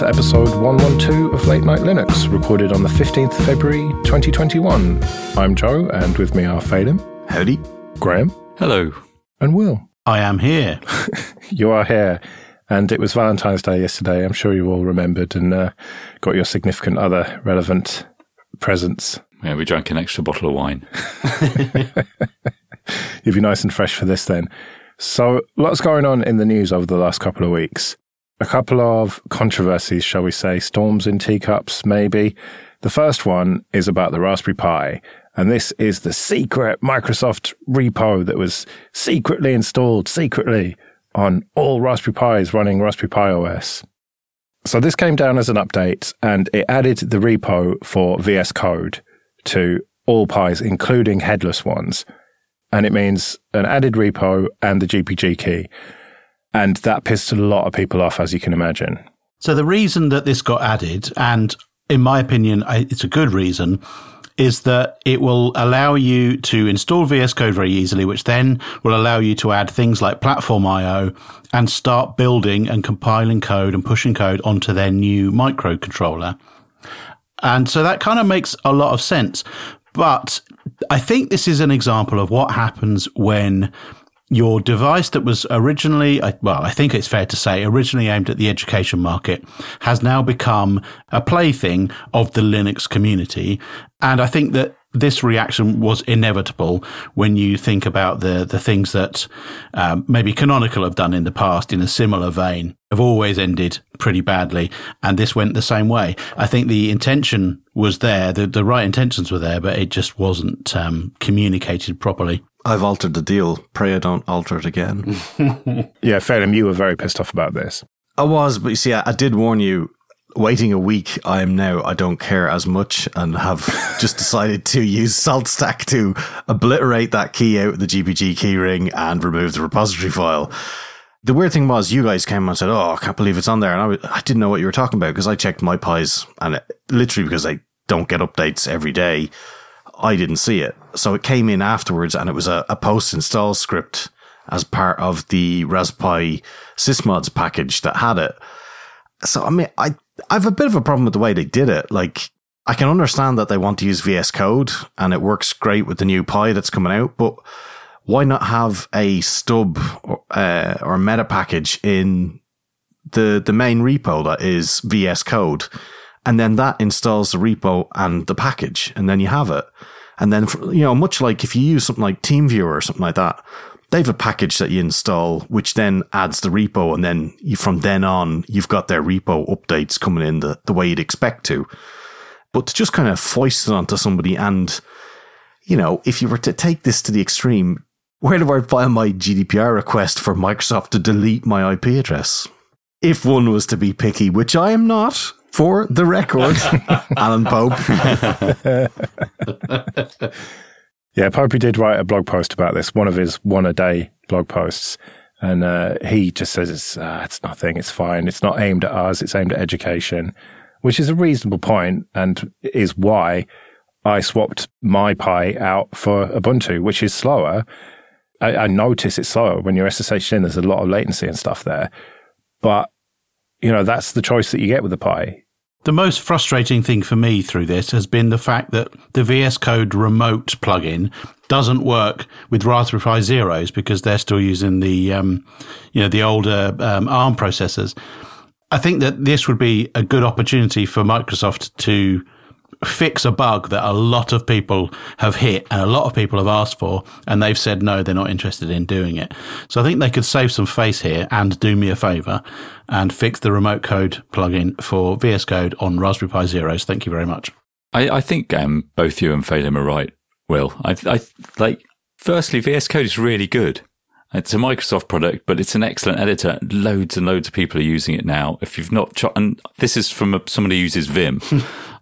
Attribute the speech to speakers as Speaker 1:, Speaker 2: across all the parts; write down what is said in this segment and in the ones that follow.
Speaker 1: to episode 112 of Late Night Linux, recorded on the 15th of February 2021. I'm Joe, and with me are Phelim.
Speaker 2: Howdy.
Speaker 1: Graham.
Speaker 3: Hello.
Speaker 1: And Will.
Speaker 4: I am here.
Speaker 1: you are here. And it was Valentine's Day yesterday. I'm sure you all remembered and uh, got your significant other relevant presents.
Speaker 3: Yeah, we drank an extra bottle of wine.
Speaker 1: You'll be nice and fresh for this then. So, lots going on in the news over the last couple of weeks. A couple of controversies, shall we say, storms in teacups, maybe. The first one is about the Raspberry Pi. And this is the secret Microsoft repo that was secretly installed, secretly, on all Raspberry Pis running Raspberry Pi OS. So this came down as an update and it added the repo for VS Code to all Pis, including headless ones. And it means an added repo and the GPG key. And that pissed a lot of people off, as you can imagine.
Speaker 4: So the reason that this got added, and in my opinion, it's a good reason, is that it will allow you to install VS Code very easily, which then will allow you to add things like Platform IO and start building and compiling code and pushing code onto their new microcontroller. And so that kind of makes a lot of sense. But I think this is an example of what happens when your device that was originally, well, I think it's fair to say, originally aimed at the education market has now become a plaything of the Linux community. And I think that this reaction was inevitable when you think about the the things that um, maybe Canonical have done in the past in a similar vein have always ended pretty badly, and this went the same way. I think the intention was there, the the right intentions were there, but it just wasn't um, communicated properly.
Speaker 2: I've altered the deal. Pray I don't alter it again.
Speaker 1: yeah, Phelim, you were very pissed off about this.
Speaker 2: I was, but you see, I, I did warn you. Waiting a week, I am now. I don't care as much, and have just decided to use SaltStack to obliterate that key out of the GPG keyring and remove the repository file. The weird thing was, you guys came and said, "Oh, I can't believe it's on there," and I, was, I didn't know what you were talking about because I checked my pies, and it, literally because I don't get updates every day, I didn't see it. So it came in afterwards and it was a, a post install script as part of the Raspberry sysmods package that had it. So, I mean, I, I have a bit of a problem with the way they did it. Like, I can understand that they want to use VS Code and it works great with the new Pi that's coming out, but why not have a stub or, uh, or meta package in the, the main repo that is VS Code? And then that installs the repo and the package, and then you have it. And then, you know, much like if you use something like TeamViewer or something like that, they have a package that you install, which then adds the repo. And then you, from then on, you've got their repo updates coming in the, the way you'd expect to. But to just kind of foist it onto somebody and, you know, if you were to take this to the extreme, where do I file my GDPR request for Microsoft to delete my IP address? If one was to be picky, which I am not, for the record, Alan Pope.
Speaker 1: yeah, Popey did write a blog post about this, one of his one a day blog posts. And uh, he just says it's uh, it's nothing, it's fine. It's not aimed at us, it's aimed at education, which is a reasonable point and is why I swapped my Pi out for Ubuntu, which is slower. I, I notice it's slower when you're SSH in. There's a lot of latency and stuff there, but you know, that's the choice that you get with the Pi.
Speaker 4: The most frustrating thing for me through this has been the fact that the VS Code remote plugin doesn't work with Raspberry Pi Zeros because they're still using the, um, you know, the older um, ARM processors. I think that this would be a good opportunity for Microsoft to fix a bug that a lot of people have hit and a lot of people have asked for, and they've said no, they're not interested in doing it. So I think they could save some face here and do me a favor and fix the remote code plugin for VS Code on Raspberry Pi Zeros. Thank you very much.
Speaker 3: I, I think um, both you and Phelim are right, Will. I, I like. Firstly, VS Code is really good. It's a Microsoft product, but it's an excellent editor. Loads and loads of people are using it now. If you've not, ch- and this is from a, somebody who uses Vim.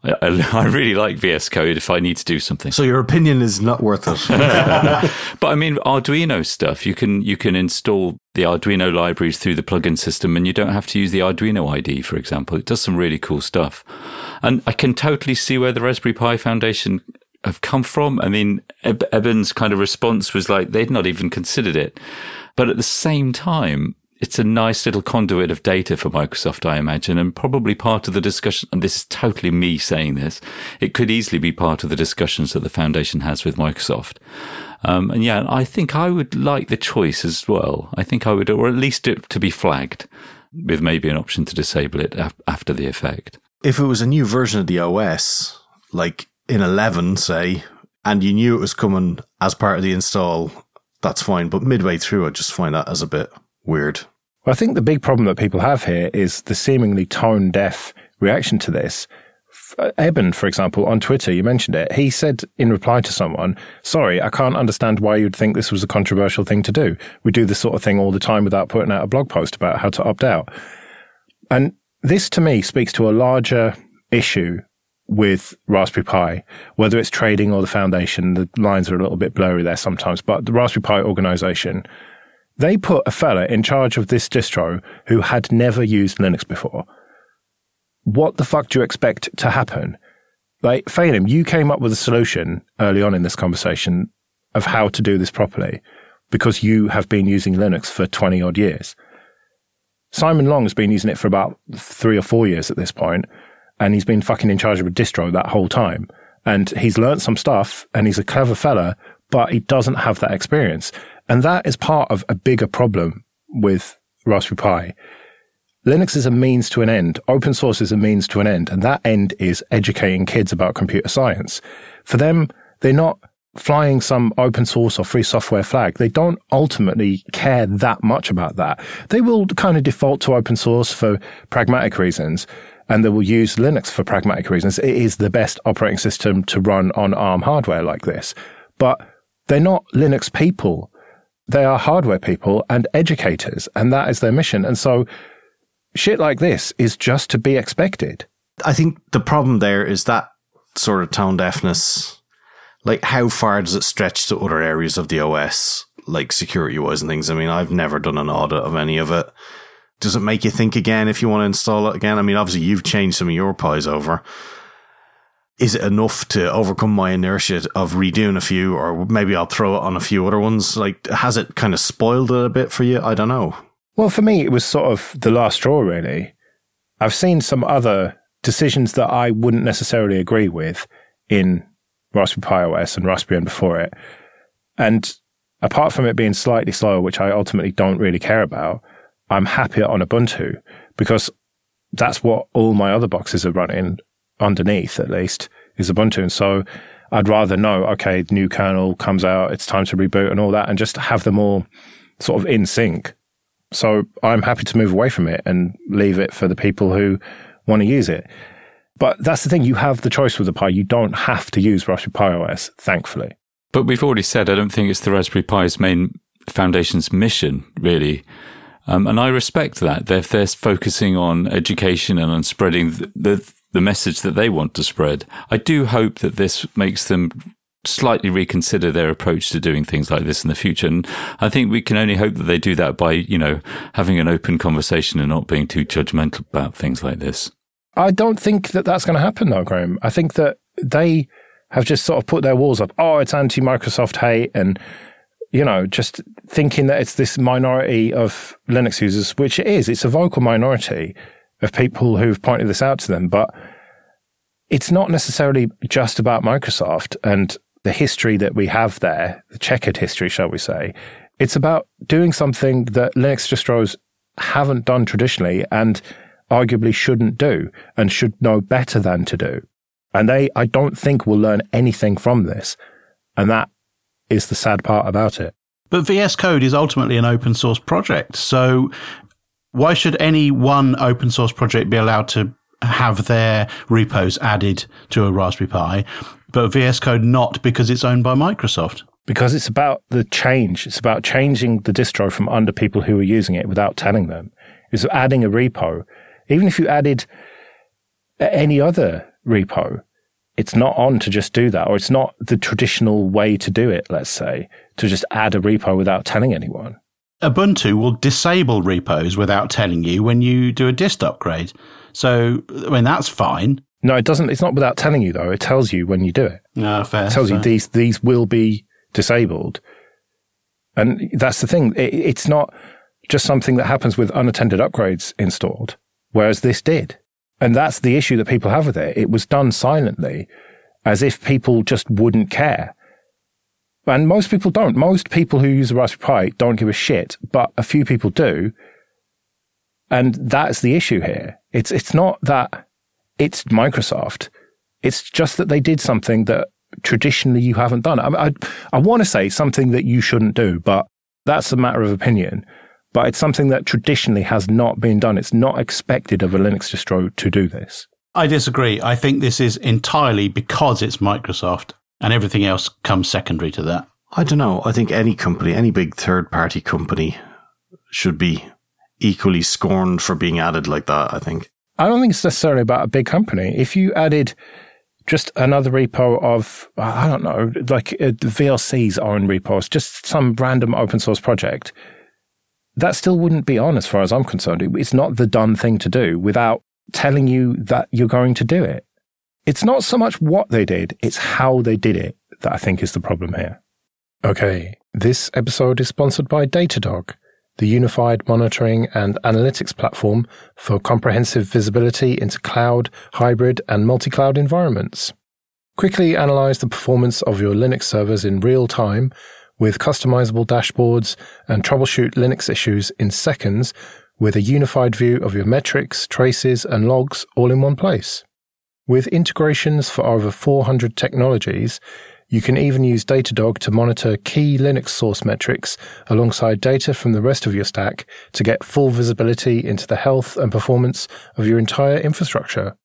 Speaker 3: I, I, really like VS Code if I need to do something.
Speaker 2: So your opinion is not worth it.
Speaker 3: but I mean, Arduino stuff. You can you can install the Arduino libraries through the plugin system, and you don't have to use the Arduino ID, for example. It does some really cool stuff, and I can totally see where the Raspberry Pi Foundation have come from. I mean, Eben's kind of response was like they'd not even considered it, but at the same time, it's a nice little conduit of data for Microsoft, I imagine, and probably part of the discussion. And this is totally me saying this. It could easily be part of the discussions that the foundation has with Microsoft. Um, and yeah, I think I would like the choice as well. I think I would, or at least it to be flagged with maybe an option to disable it af- after the effect.
Speaker 2: If it was a new version of the OS, like in 11, say, and you knew it was coming as part of the install, that's fine. But midway through, I just find that as a bit weird.
Speaker 1: Well, I think the big problem that people have here is the seemingly tone deaf reaction to this. Uh, Eben, for example, on Twitter, you mentioned it. He said in reply to someone, Sorry, I can't understand why you'd think this was a controversial thing to do. We do this sort of thing all the time without putting out a blog post about how to opt out. And this to me speaks to a larger issue with Raspberry Pi, whether it's trading or the foundation. The lines are a little bit blurry there sometimes, but the Raspberry Pi organization, they put a fella in charge of this distro who had never used Linux before. What the fuck do you expect to happen? Like, Phelim, you came up with a solution early on in this conversation of how to do this properly because you have been using Linux for 20 odd years. Simon Long has been using it for about three or four years at this point and he's been fucking in charge of a distro that whole time. And he's learnt some stuff and he's a clever fella, but he doesn't have that experience. And that is part of a bigger problem with Raspberry Pi. Linux is a means to an end. Open source is a means to an end. And that end is educating kids about computer science. For them, they're not flying some open source or free software flag. They don't ultimately care that much about that. They will kind of default to open source for pragmatic reasons and they will use Linux for pragmatic reasons. It is the best operating system to run on ARM hardware like this. But they're not Linux people. They are hardware people and educators, and that is their mission. And so shit like this is just to be expected.
Speaker 2: I think the problem there is that sort of tone deafness. Like, how far does it stretch to other areas of the OS, like security wise and things? I mean, I've never done an audit of any of it does it make you think again if you want to install it again? I mean, obviously you've changed some of your pies over. Is it enough to overcome my inertia of redoing a few, or maybe I'll throw it on a few other ones? Like, has it kind of spoiled it a bit for you? I don't know.
Speaker 1: Well, for me, it was sort of the last straw, really. I've seen some other decisions that I wouldn't necessarily agree with in Raspberry Pi OS and Raspbian before it. And apart from it being slightly slower, which I ultimately don't really care about, I'm happier on Ubuntu because that's what all my other boxes are running underneath, at least, is Ubuntu. And so I'd rather know, okay, new kernel comes out, it's time to reboot and all that, and just have them all sort of in sync. So I'm happy to move away from it and leave it for the people who want to use it. But that's the thing, you have the choice with the Pi. You don't have to use Raspberry Pi OS, thankfully.
Speaker 3: But we've already said, I don't think it's the Raspberry Pi's main foundation's mission, really, um, and I respect that. They're, they're focusing on education and on spreading the, the, the message that they want to spread. I do hope that this makes them slightly reconsider their approach to doing things like this in the future. And I think we can only hope that they do that by, you know, having an open conversation and not being too judgmental about things like this.
Speaker 1: I don't think that that's going to happen though, Graham. I think that they have just sort of put their walls up. Oh, it's anti Microsoft hate and you know, just thinking that it's this minority of Linux users, which it is. It's a vocal minority of people who've pointed this out to them, but it's not necessarily just about Microsoft and the history that we have there, the checkered history, shall we say. It's about doing something that Linux distros haven't done traditionally and arguably shouldn't do and should know better than to do. And they, I don't think, will learn anything from this. And that is the sad part about it.
Speaker 4: But VS Code is ultimately an open source project. So why should any one open source project be allowed to have their repos added to a Raspberry Pi, but VS Code not because it's owned by Microsoft?
Speaker 1: Because it's about the change. It's about changing the distro from under people who are using it without telling them. It's adding a repo. Even if you added any other repo, it's not on to just do that, or it's not the traditional way to do it, let's say, to just add a repo without telling anyone.
Speaker 4: Ubuntu will disable repos without telling you when you do a dist upgrade. So, I mean, that's fine.
Speaker 1: No, it doesn't. It's not without telling you though. It tells you when you do it.
Speaker 4: No, fair.
Speaker 1: It tells
Speaker 4: fair.
Speaker 1: you these these will be disabled, and that's the thing. It, it's not just something that happens with unattended upgrades installed, whereas this did. And that's the issue that people have with it. It was done silently, as if people just wouldn't care. And most people don't. Most people who use the Raspberry Pi don't give a shit, but a few people do. And that's the issue here. It's, it's not that it's Microsoft. It's just that they did something that traditionally you haven't done. I, I, I want to say something that you shouldn't do, but that's a matter of opinion. But it's something that traditionally has not been done. It's not expected of a Linux distro to do this.
Speaker 4: I disagree. I think this is entirely because it's Microsoft and everything else comes secondary to that.
Speaker 2: I don't know. I think any company, any big third party company should be equally scorned for being added like that, I think.
Speaker 1: I don't think it's necessarily about a big company. If you added just another repo of, I don't know, like uh, VLC's own repos, just some random open source project, that still wouldn't be on as far as I'm concerned. It's not the done thing to do without telling you that you're going to do it. It's not so much what they did, it's how they did it that I think is the problem here. Okay, this episode is sponsored by Datadog, the unified monitoring and analytics platform for comprehensive visibility into cloud, hybrid, and multi cloud environments. Quickly analyze the performance of your Linux servers in real time with customizable dashboards and troubleshoot Linux issues in seconds with a unified view of your metrics, traces, and logs all in one place. With integrations for over 400 technologies, you can even use Datadog to monitor key Linux source metrics alongside data from the rest of your stack to get full visibility into the health and performance of your entire infrastructure.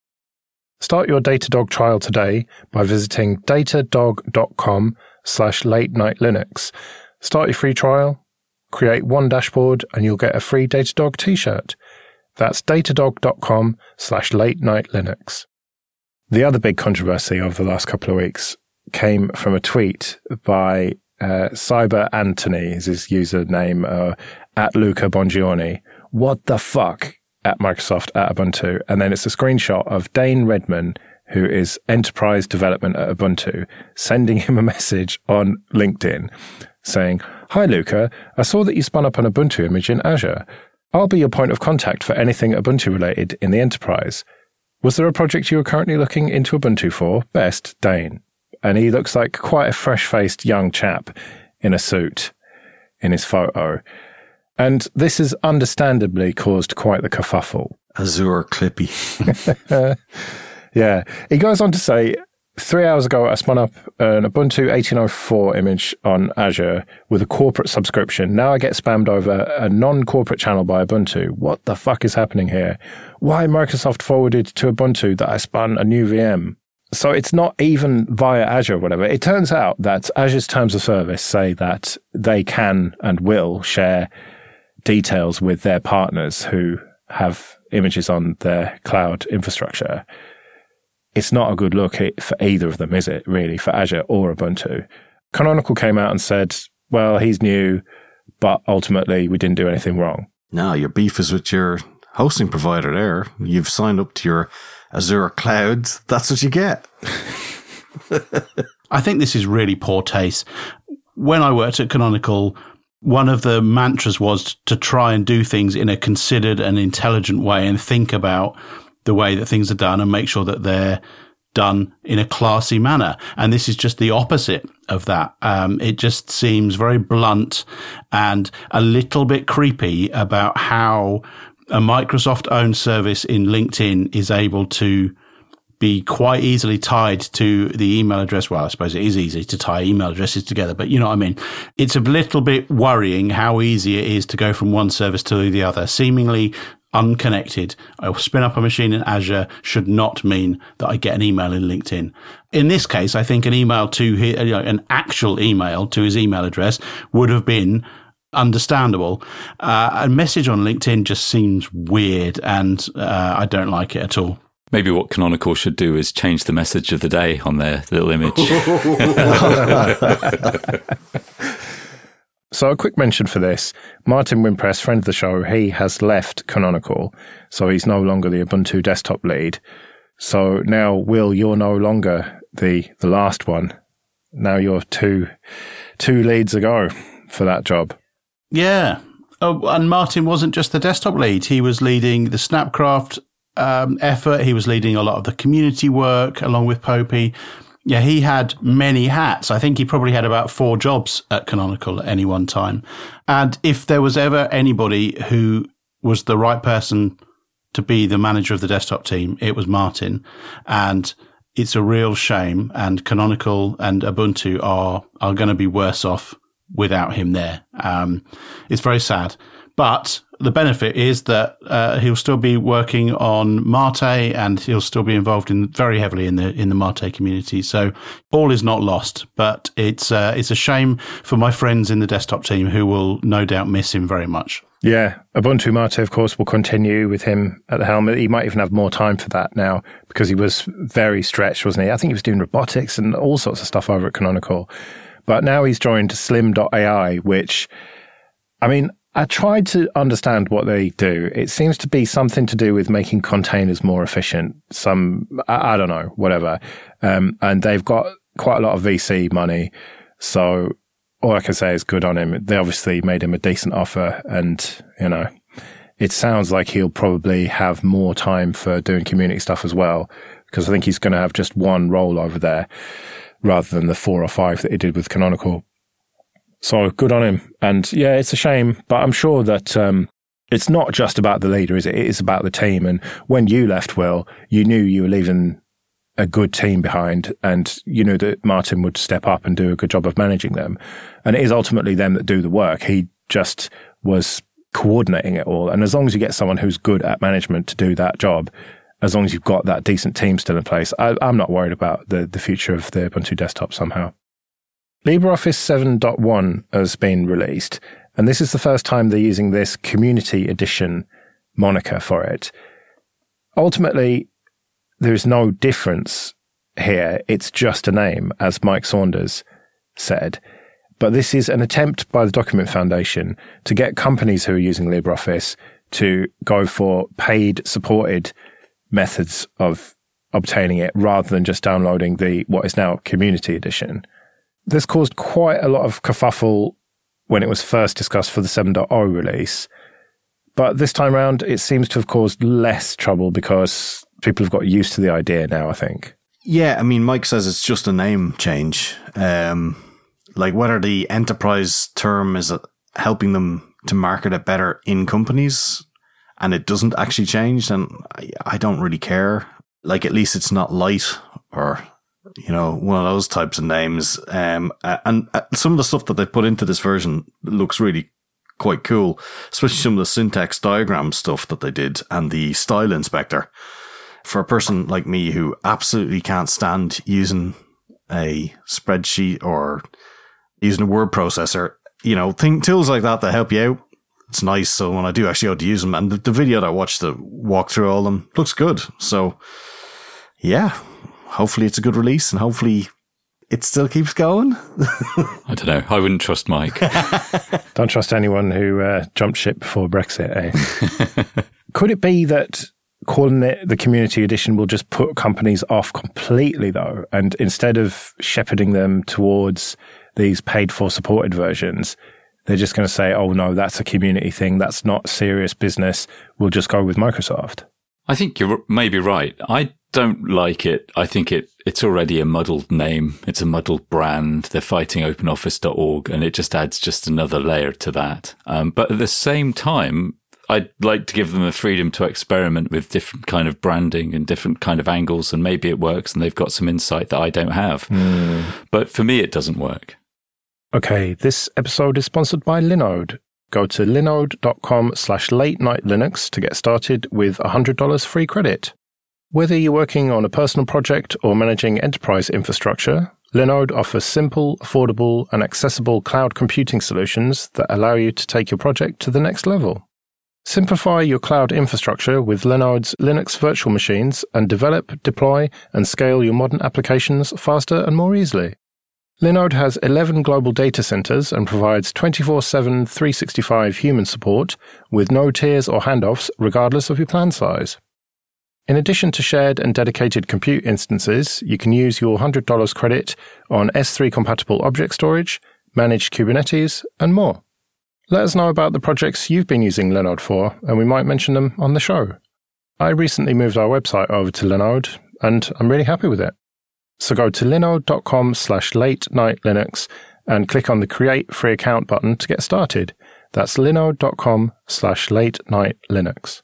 Speaker 1: Start your Datadog trial today by visiting datadog.com slash late night Linux. Start your free trial, create one dashboard, and you'll get a free Datadog t-shirt. That's datadog.com slash late night Linux. The other big controversy of the last couple of weeks came from a tweet by uh, Cyber Anthony, is his username, uh, at Luca Bongiorni. What the fuck at Microsoft at Ubuntu? And then it's a screenshot of Dane Redman who is enterprise development at Ubuntu, sending him a message on LinkedIn saying, Hi, Luca. I saw that you spun up an Ubuntu image in Azure. I'll be your point of contact for anything Ubuntu related in the enterprise. Was there a project you are currently looking into Ubuntu for? Best, Dane. And he looks like quite a fresh faced young chap in a suit in his photo. And this has understandably caused quite the kerfuffle.
Speaker 2: Azure Clippy.
Speaker 1: Yeah. He goes on to say, Three hours ago, I spun up an Ubuntu 1804 image on Azure with a corporate subscription. Now I get spammed over a non corporate channel by Ubuntu. What the fuck is happening here? Why Microsoft forwarded to Ubuntu that I spun a new VM? So it's not even via Azure or whatever. It turns out that Azure's terms of service say that they can and will share details with their partners who have images on their cloud infrastructure it's not a good look for either of them, is it, really, for Azure or Ubuntu? Canonical came out and said, well, he's new, but ultimately we didn't do anything wrong.
Speaker 2: No, your beef is with your hosting provider there. You've signed up to your Azure cloud. That's what you get.
Speaker 4: I think this is really poor taste. When I worked at Canonical, one of the mantras was to try and do things in a considered and intelligent way and think about the way that things are done and make sure that they're done in a classy manner. And this is just the opposite of that. Um, it just seems very blunt and a little bit creepy about how a Microsoft owned service in LinkedIn is able to be quite easily tied to the email address. Well, I suppose it is easy to tie email addresses together, but you know what I mean? It's a little bit worrying how easy it is to go from one service to the other. Seemingly unconnected. I'll spin up a machine in Azure should not mean that I get an email in LinkedIn. In this case, I think an email to his, you know, an actual email to his email address would have been understandable. Uh, a message on LinkedIn just seems weird and uh, I don't like it at all.
Speaker 3: Maybe what Canonical should do is change the message of the day on their little image.
Speaker 1: So, a quick mention for this Martin Wimpress, friend of the show, he has left Canonical. So, he's no longer the Ubuntu desktop lead. So, now, Will, you're no longer the, the last one. Now, you're two, two leads ago for that job.
Speaker 4: Yeah. Oh, and Martin wasn't just the desktop lead; he was leading the Snapcraft um, effort. He was leading a lot of the community work along with Popey. Yeah, he had many hats. I think he probably had about four jobs at Canonical at any one time. And if there was ever anybody who was the right person to be the manager of the desktop team, it was Martin. And it's a real shame. And Canonical and Ubuntu are, are going to be worse off without him there. Um, it's very sad. But the benefit is that uh, he'll still be working on Mate and he'll still be involved in very heavily in the in the Mate community. So all is not lost, but it's uh, it's a shame for my friends in the desktop team who will no doubt miss him very much.
Speaker 1: Yeah, Ubuntu Mate, of course, will continue with him at the helm. He might even have more time for that now because he was very stretched, wasn't he? I think he was doing robotics and all sorts of stuff over at Canonical. But now he's joined Slim.ai, which, I mean, I tried to understand what they do. It seems to be something to do with making containers more efficient. Some, I, I don't know, whatever. Um, and they've got quite a lot of VC money. So all I can say is good on him. They obviously made him a decent offer and, you know, it sounds like he'll probably have more time for doing community stuff as well. Because I think he's going to have just one role over there rather than the four or five that he did with Canonical. So good on him. And yeah, it's a shame, but I'm sure that um, it's not just about the leader, is it? It is about the team. And when you left, Will, you knew you were leaving a good team behind and you knew that Martin would step up and do a good job of managing them. And it is ultimately them that do the work. He just was coordinating it all. And as long as you get someone who's good at management to do that job, as long as you've got that decent team still in place, I, am not worried about the, the future of the Ubuntu desktop somehow. LibreOffice 7.1 has been released, and this is the first time they're using this Community Edition moniker for it. Ultimately, there is no difference here. It's just a name, as Mike Saunders said. But this is an attempt by the Document Foundation to get companies who are using LibreOffice to go for paid supported methods of obtaining it rather than just downloading the what is now Community Edition. This caused quite a lot of kerfuffle when it was first discussed for the 7.0 release. But this time around, it seems to have caused less trouble because people have got used to the idea now, I think.
Speaker 2: Yeah, I mean, Mike says it's just a name change. Um, like whether the enterprise term is helping them to market it better in companies and it doesn't actually change, then I, I don't really care. Like, at least it's not light or you know, one of those types of names. Um, and uh, some of the stuff that they put into this version looks really quite cool, especially some of the syntax diagram stuff that they did and the style inspector. For a person like me who absolutely can't stand using a spreadsheet or using a word processor, you know, thing, tools like that that help you out. It's nice. So when I do actually have to use them and the, the video that I watched the walk through all them looks good. So yeah, hopefully it's a good release and hopefully it still keeps going.
Speaker 3: I don't know. I wouldn't trust Mike.
Speaker 1: don't trust anyone who uh, jumped ship before Brexit. Eh? Could it be that calling it the community edition will just put companies off completely, though? And instead of shepherding them towards these paid for supported versions, they're just going to say, oh, no, that's a community thing. That's not serious business. We'll just go with Microsoft.
Speaker 3: I think you're maybe right. I don't like it. I think it it's already a muddled name. It's a muddled brand. They're fighting openoffice.org and it just adds just another layer to that. Um, but at the same time, I'd like to give them the freedom to experiment with different kind of branding and different kind of angles and maybe it works and they've got some insight that I don't have. Mm. But for me, it doesn't work.
Speaker 1: Okay, this episode is sponsored by Linode. Go to linode.com slash late night Linux to get started with $100 free credit. Whether you're working on a personal project or managing enterprise infrastructure, Linode offers simple, affordable, and accessible cloud computing solutions that allow you to take your project to the next level. Simplify your cloud infrastructure with Linode's Linux virtual machines and develop, deploy, and scale your modern applications faster and more easily. Linode has 11 global data centers and provides 24 7 365 human support with no tiers or handoffs regardless of your plan size. In addition to shared and dedicated compute instances, you can use your $100 credit on S3 compatible object storage, managed Kubernetes, and more. Let us know about the projects you've been using Linode for, and we might mention them on the show. I recently moved our website over to Linode, and I'm really happy with it. So go to linode.com slash late night Linux and click on the create free account button to get started. That's linode.com slash late night Linux.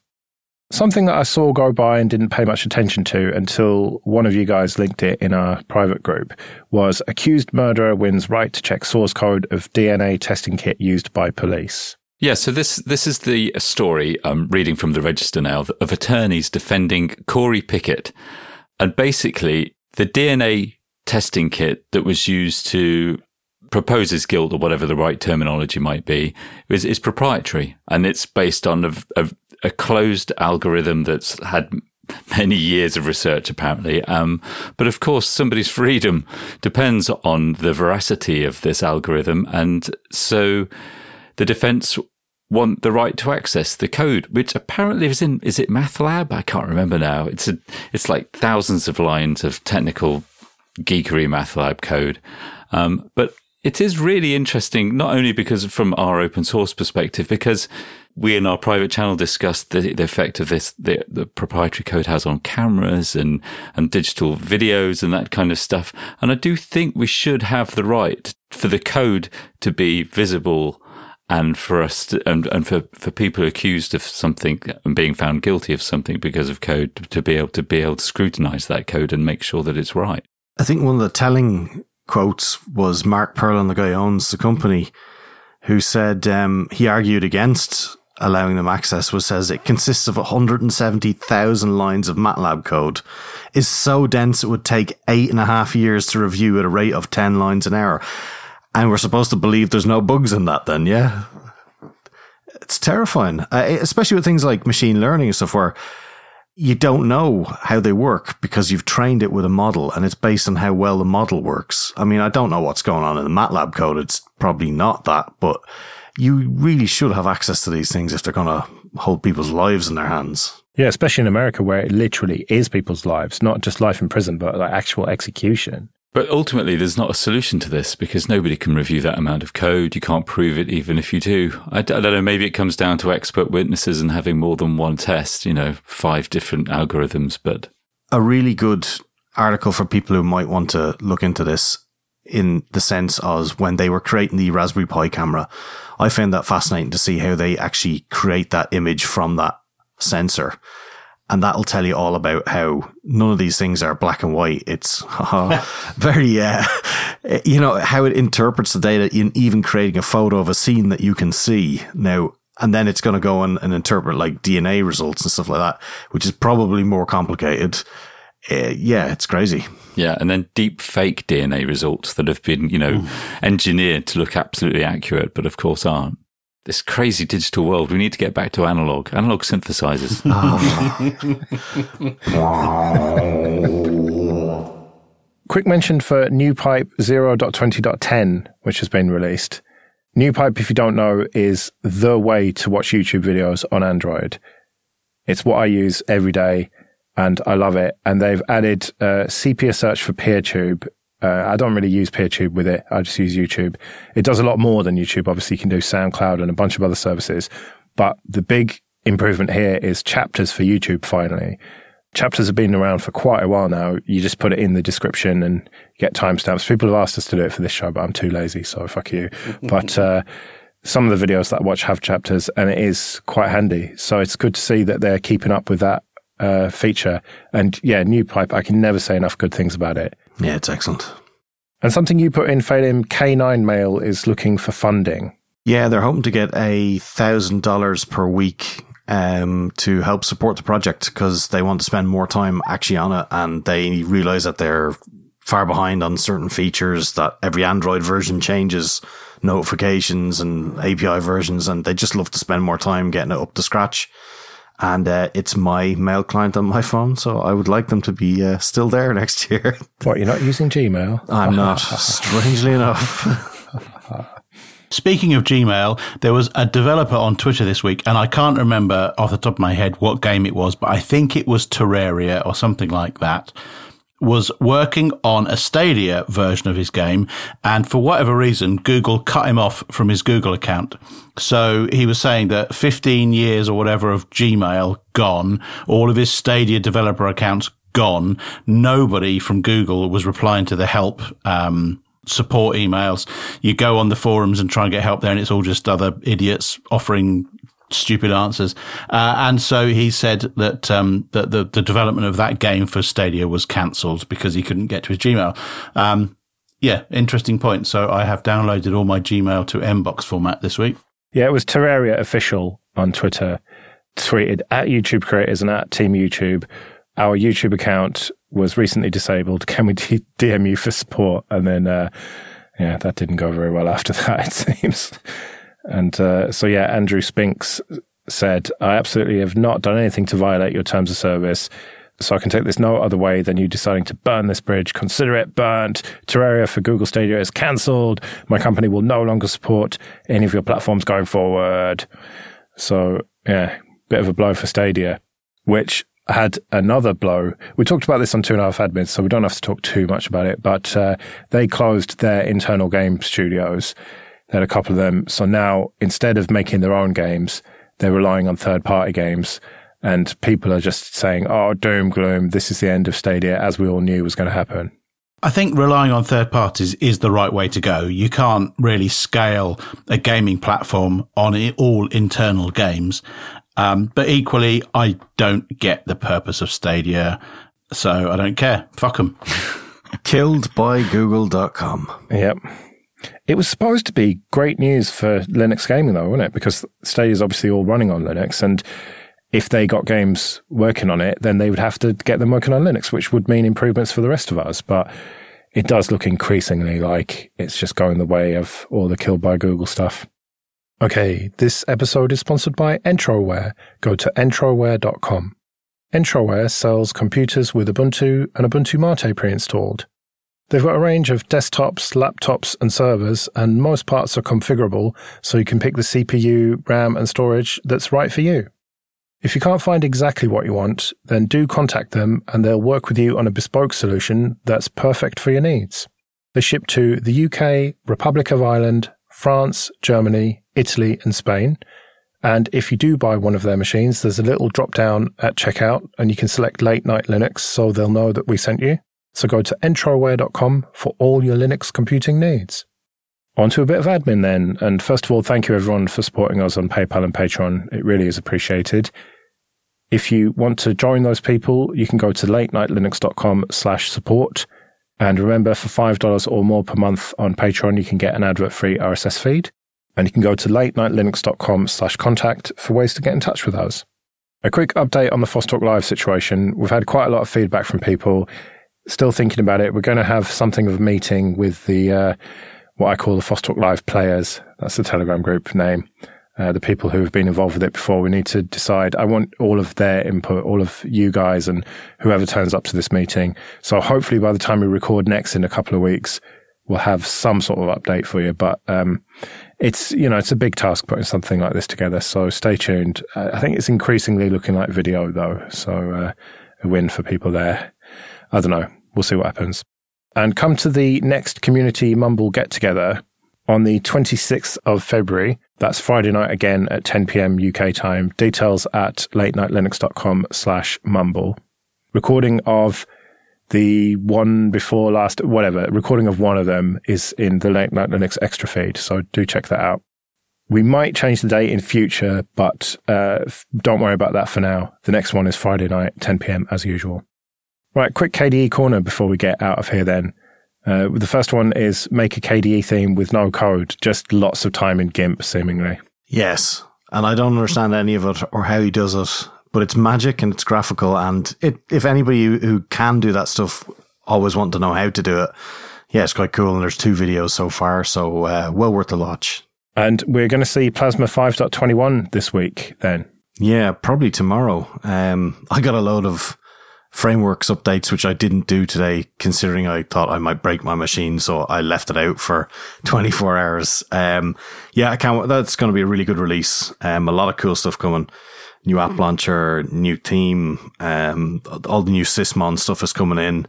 Speaker 1: Something that I saw go by and didn't pay much attention to until one of you guys linked it in our private group was accused murderer wins right to check source code of DNA testing kit used by police.
Speaker 3: Yeah, so this this is the story I'm reading from the register now of attorneys defending Corey Pickett, and basically the DNA testing kit that was used to propose his guilt or whatever the right terminology might be is, is proprietary and it's based on a, a, a, closed algorithm that's had many years of research apparently um, but of course somebody's freedom depends on the veracity of this algorithm and so the defense want the right to access the code, which apparently is in, is it MATLAB? I can't remember now. It's a, it's like thousands of lines of technical geekery MATLAB code. Um, but it is really interesting, not only because from our open source perspective, because we in our private channel discussed the, the effect of this, the, the, proprietary code has on cameras and, and digital videos and that kind of stuff. And I do think we should have the right for the code to be visible and for us to, and, and for, for people accused of something and being found guilty of something because of code to, be able to be able to scrutinize that code and make sure that it's right.
Speaker 2: I think one of the telling quotes was Mark Perlin, the guy who owns the company, who said um, he argued against allowing them access was says it consists of 170,000 lines of MATLAB code, is so dense it would take eight and a half years to review at a rate of 10 lines an hour. And we're supposed to believe there's no bugs in that then, yeah? It's terrifying, uh, especially with things like machine learning and stuff where you don't know how they work because you've trained it with a model and it's based on how well the model works. I mean, I don't know what's going on in the MATLAB code. It's probably not that, but you really should have access to these things if they're going to hold people's lives in their hands.
Speaker 1: Yeah, especially in America where it literally is people's lives, not just life in prison, but like actual execution.
Speaker 3: But ultimately, there's not a solution to this because nobody can review that amount of code. You can't prove it even if you do. I, don't know. Maybe it comes down to expert witnesses and having more than one test, you know, five different algorithms. But
Speaker 2: a really good article for people who might want to look into this in the sense of when they were creating the Raspberry Pi camera. I found that fascinating to see how they actually create that image from that sensor and that'll tell you all about how none of these things are black and white. It's very, uh, you know, how it interprets the data in even creating a photo of a scene that you can see now. And then it's going to go and, and interpret like DNA results and stuff like that, which is probably more complicated. Uh, yeah, it's crazy.
Speaker 3: Yeah, and then deep fake DNA results that have been, you know, Ooh. engineered to look absolutely accurate, but of course aren't this crazy digital world. We need to get back to analog, analog synthesizers.
Speaker 1: Quick mention for NewPipe 0.20.10, which has been released. NewPipe, if you don't know, is the way to watch YouTube videos on Android. It's what I use every day and I love it. And they've added uh, sepia search for PeerTube uh, I don't really use PeerTube with it. I just use YouTube. It does a lot more than YouTube. Obviously, you can do SoundCloud and a bunch of other services. But the big improvement here is chapters for YouTube finally. Chapters have been around for quite a while now. You just put it in the description and get timestamps. People have asked us to do it for this show, but I'm too lazy, so fuck you. but uh, some of the videos that I watch have chapters, and it is quite handy. So it's good to see that they're keeping up with that uh, feature. And yeah, NewPipe. I can never say enough good things about it.
Speaker 2: Yeah, it's excellent.
Speaker 1: And something you put in, Phelim, K9 Mail is looking for funding.
Speaker 2: Yeah, they're hoping to get a thousand dollars per week um, to help support the project because they want to spend more time actually on it, and they realize that they're far behind on certain features. That every Android version changes notifications and API versions, and they just love to spend more time getting it up to scratch and uh, it's my mail client on my phone. So I would like them to be uh, still there next year.
Speaker 1: What, you're not using Gmail?
Speaker 2: I'm not, strangely enough.
Speaker 4: Speaking of Gmail, there was a developer on Twitter this week, and I can't remember off the top of my head what game it was, but I think it was Terraria or something like that, was working on a Stadia version of his game. And for whatever reason, Google cut him off from his Google account. So he was saying that 15 years or whatever of Gmail gone, all of his Stadia developer accounts gone. Nobody from Google was replying to the help, um, support emails. You go on the forums and try and get help there and it's all just other idiots offering stupid answers. Uh, and so he said that um, that the, the development of that game for Stadia was cancelled because he couldn't get to his Gmail. Um, yeah, interesting point. So I have downloaded all my Gmail to Mbox format this week.
Speaker 1: Yeah, it was Terraria official on Twitter tweeted at YouTube creators and at Team YouTube. Our YouTube account was recently disabled. Can we DM you for support? And then, uh, yeah, that didn't go very well after that, it seems. And uh, so, yeah, Andrew Spinks said, I absolutely have not done anything to violate your terms of service. So I can take this no other way than you deciding to burn this bridge. Consider it burnt. Terraria for Google Stadia is cancelled. My company will no longer support any of your platforms going forward. So, yeah, bit of a blow for Stadia, which had another blow. We talked about this on Two and a Half Admins, so we don't have to talk too much about it, but uh, they closed their internal game studios they had a couple of them. So now instead of making their own games, they're relying on third party games. And people are just saying, oh, doom, gloom, this is the end of Stadia, as we all knew was going to happen.
Speaker 4: I think relying on third parties is the right way to go. You can't really scale a gaming platform on all internal games. Um, but equally, I don't get the purpose of Stadia. So I don't care. Fuck them.
Speaker 2: Killed by Google.com.
Speaker 1: Yep. It was supposed to be great news for Linux gaming, though, wasn't it? Because Stadia is obviously all running on Linux, and if they got games working on it, then they would have to get them working on Linux, which would mean improvements for the rest of us. But it does look increasingly like it's just going the way of all the killed by Google stuff. Okay, this episode is sponsored by Entroware. Go to entroware.com. Entroware sells computers with Ubuntu and Ubuntu Mate pre-installed. They've got a range of desktops, laptops, and servers, and most parts are configurable so you can pick the CPU, RAM, and storage that's right for you. If you can't find exactly what you want, then do contact them and they'll work with you on a bespoke solution that's perfect for your needs. They ship to the UK, Republic of Ireland, France, Germany, Italy, and Spain. And if you do buy one of their machines, there's a little drop down at checkout and you can select late night Linux so they'll know that we sent you. So go to entroware.com for all your Linux computing needs. On to a bit of admin then. And first of all, thank you everyone for supporting us on PayPal and Patreon. It really is appreciated. If you want to join those people, you can go to latenightlinux.com slash support. And remember, for $5 or more per month on Patreon, you can get an advert free RSS feed. And you can go to latenightlinux.com slash contact for ways to get in touch with us. A quick update on the FOSS Talk Live situation. We've had quite a lot of feedback from people still thinking about it. We're going to have something of a meeting with the uh, what I call the FOSS Talk Live players. That's the Telegram group name. Uh, the people who have been involved with it before. We need to decide. I want all of their input, all of you guys, and whoever turns up to this meeting. So hopefully, by the time we record next in a couple of weeks, we'll have some sort of update for you. But um, it's you know it's a big task putting something like this together. So stay tuned. I think it's increasingly looking like video though, so uh, a win for people there. I don't know we'll see what happens. And come to the next community mumble get together on the 26th of February. That's Friday night again at 10 p.m. UK time. Details at latenightlinux.com slash mumble. Recording of the one before last, whatever, recording of one of them is in the Late Night Linux extra feed. So do check that out. We might change the date in future, but uh, don't worry about that for now. The next one is Friday night, 10 p.m. as usual. Right, quick KDE corner before we get out of here then. Uh, the first one is make a KDE theme with no code, just lots of time in GIMP, seemingly.
Speaker 2: Yes. And I don't understand any of it or how he does it, but it's magic and it's graphical. And it, if anybody who can do that stuff always want to know how to do it, yeah, it's quite cool. And there's two videos so far, so uh, well worth the watch.
Speaker 1: And we're going to see Plasma 5.21 this week then.
Speaker 2: Yeah, probably tomorrow. Um, I got a load of frameworks updates, which I didn't do today, considering I thought I might break my machine. So I left it out for 24 hours. Um, yeah, I can't, that's going to be a really good release. Um, a lot of cool stuff coming. New app launcher, new theme, um, all the new Sysmon stuff is coming in.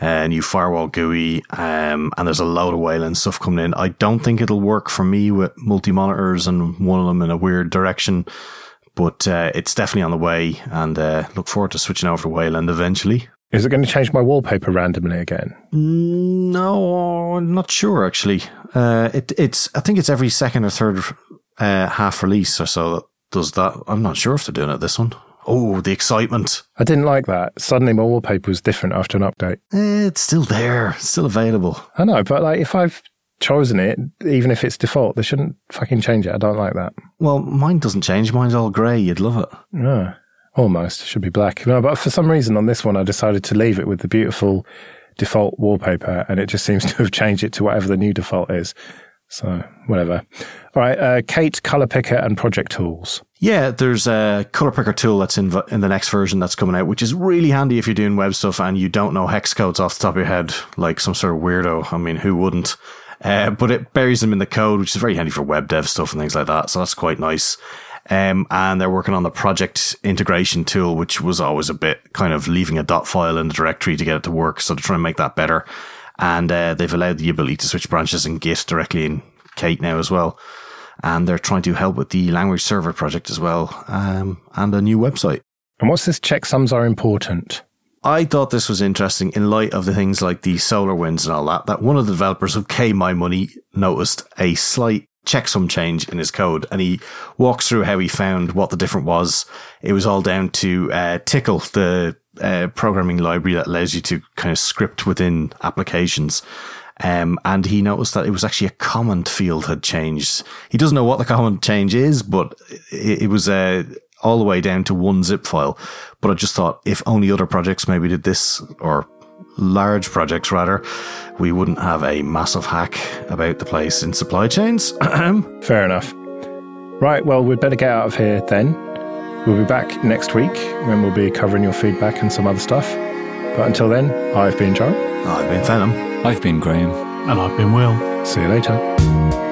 Speaker 2: uh, new firewall GUI, um, and there's a load of Wayland stuff coming in. I don't think it'll work for me with multi monitors and one of them in a weird direction, but uh, it's definitely on the way, and uh, look forward to switching over to Wayland eventually.
Speaker 1: Is it going to change my wallpaper randomly again?
Speaker 2: No, I'm not sure actually. Uh, it, it's I think it's every second or third uh, half release or so that does that. I'm not sure if they're doing it this one. Oh, the excitement!
Speaker 1: I didn't like that. Suddenly my wallpaper was different after an update.
Speaker 2: Eh, it's still there, still available.
Speaker 1: I know, but like if I've chosen it, even if it's default, they shouldn't fucking change it. I don't like that.
Speaker 2: Well, mine doesn't change. Mine's all grey. You'd love it.
Speaker 1: Yeah, almost. It should be black. No, but for some reason on this one, I decided to leave it with the beautiful default wallpaper, and it just seems to have changed it to whatever the new default is. So whatever. All right, uh, Kate, Color Picker, and Project Tools.
Speaker 2: Yeah, there's a color picker tool that's in in the next version that's coming out, which is really handy if you're doing web stuff and you don't know hex codes off the top of your head, like some sort of weirdo. I mean, who wouldn't? Uh, but it buries them in the code, which is very handy for web dev stuff and things like that. So that's quite nice. Um, and they're working on the project integration tool, which was always a bit kind of leaving a dot file in the directory to get it to work. So they're trying to make that better. And uh, they've allowed the ability to switch branches in Git directly in Kate now as well and they're trying to help with the language server project as well, um, and a new website.
Speaker 1: And what's this checksums are important?
Speaker 2: I thought this was interesting in light of the things like the SolarWinds and all that, that one of the developers of KMyMoney noticed a slight checksum change in his code and he walks through how he found what the difference was. It was all down to uh, Tcl, the uh, programming library that allows you to kind of script within applications. Um, and he noticed that it was actually a comment field had changed. He doesn't know what the comment change is, but it, it was uh, all the way down to one zip file. But I just thought if only other projects maybe did this, or large projects rather, we wouldn't have a massive hack about the place in supply chains.
Speaker 1: Fair enough. Right, well, we'd better get out of here then. We'll be back next week when we'll be covering your feedback and some other stuff. But until then, I've been Joe.
Speaker 2: I've been Phenom.
Speaker 3: I've been Graham.
Speaker 4: And I've been Will.
Speaker 1: See you later.